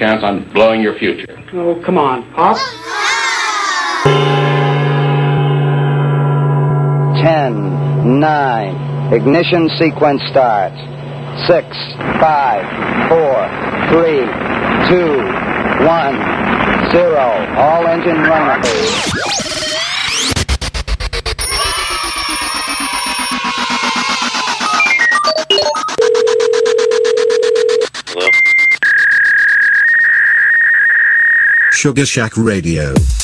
chance on blowing your future. Oh, come on, Pop. Ten, nine, ignition sequence starts. Six, five, four, three, two, one, zero. All engine running. Sugar Shack Radio.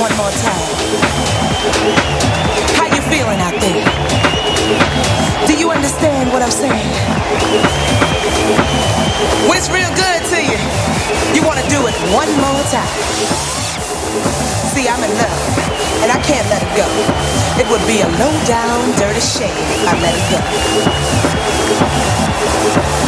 One more time? How you feeling out there? Do you understand what I'm saying? When it's real good to you, you want to do it one more time. See, I'm in love, and I can't let it go. It would be a low down, dirty shame if I let it go.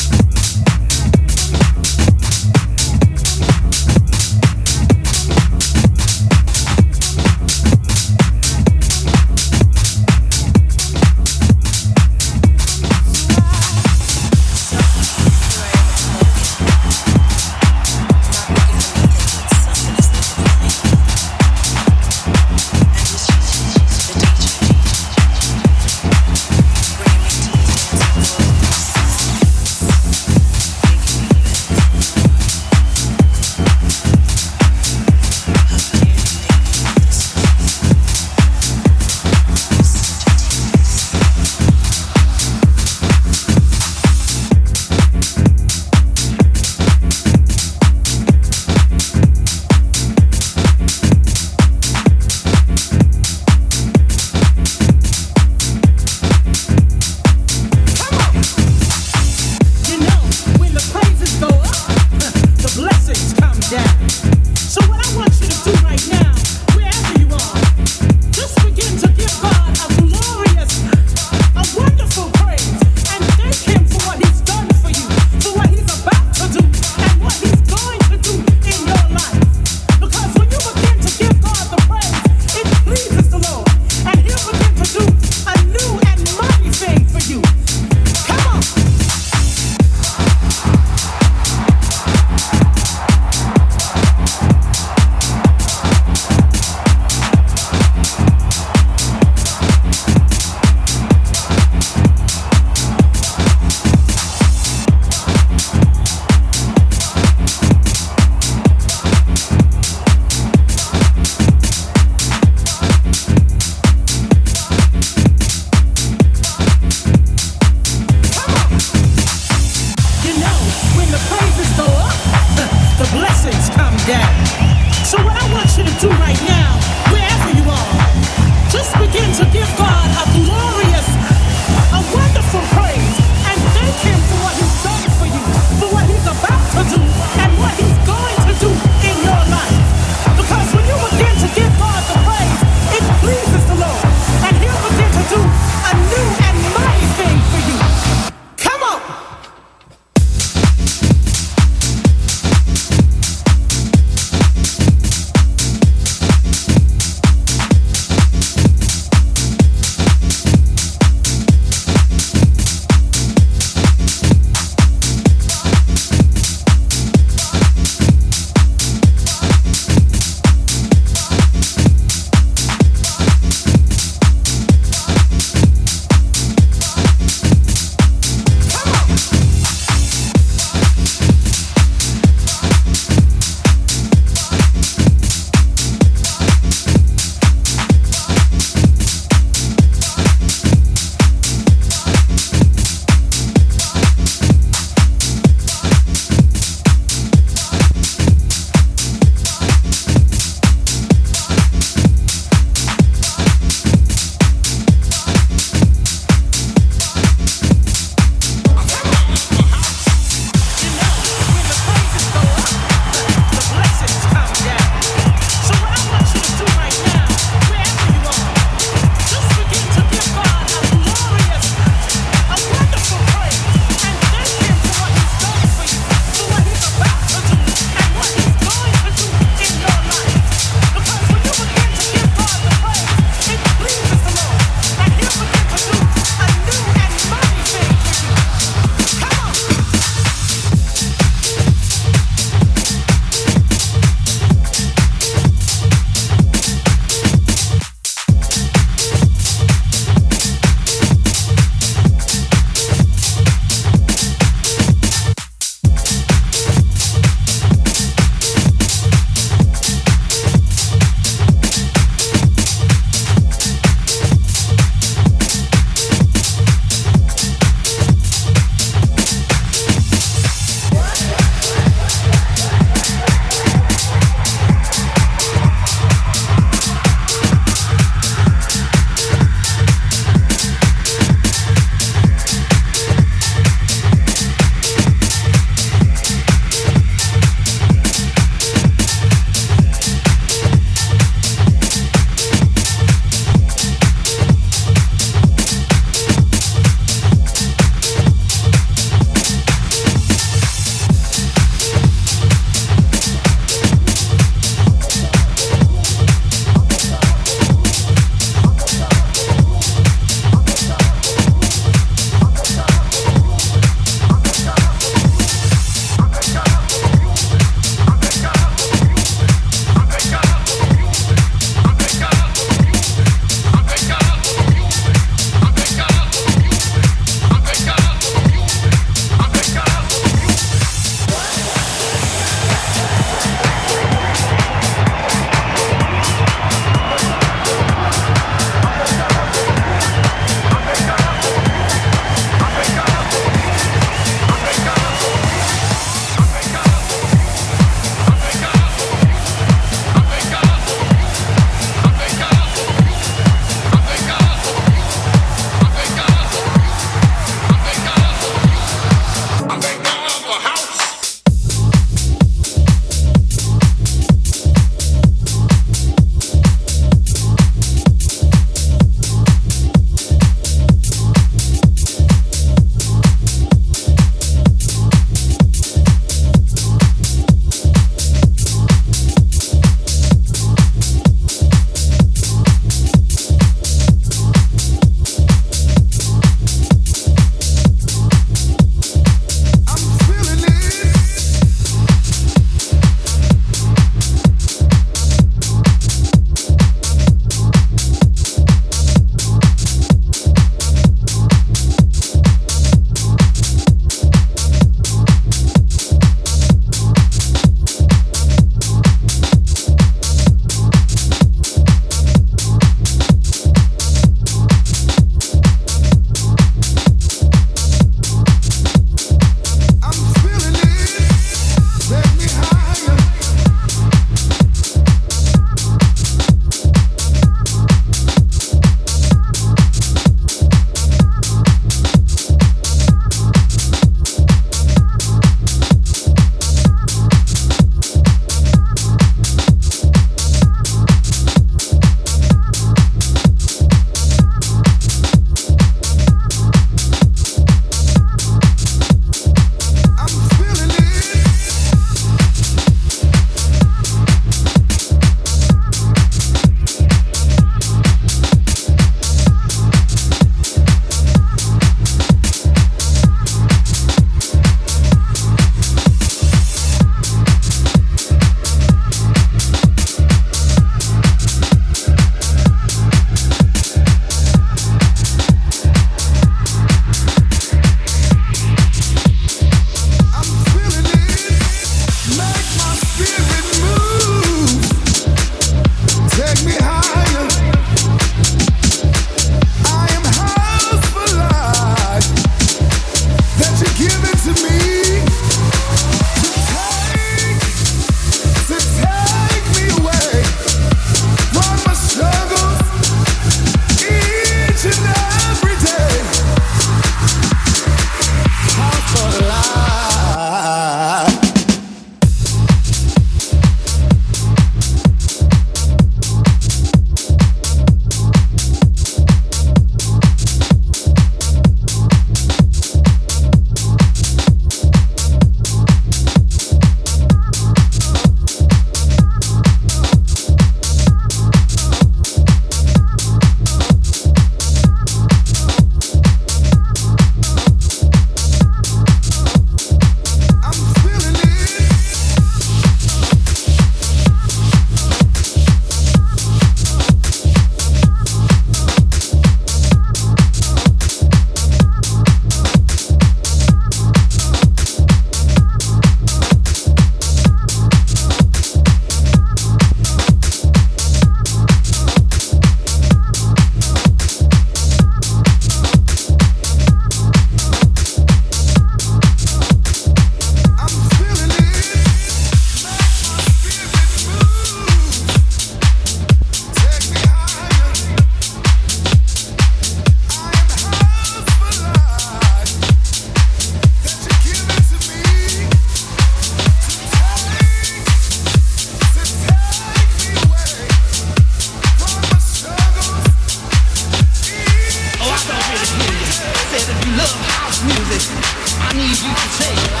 music. I need you to take.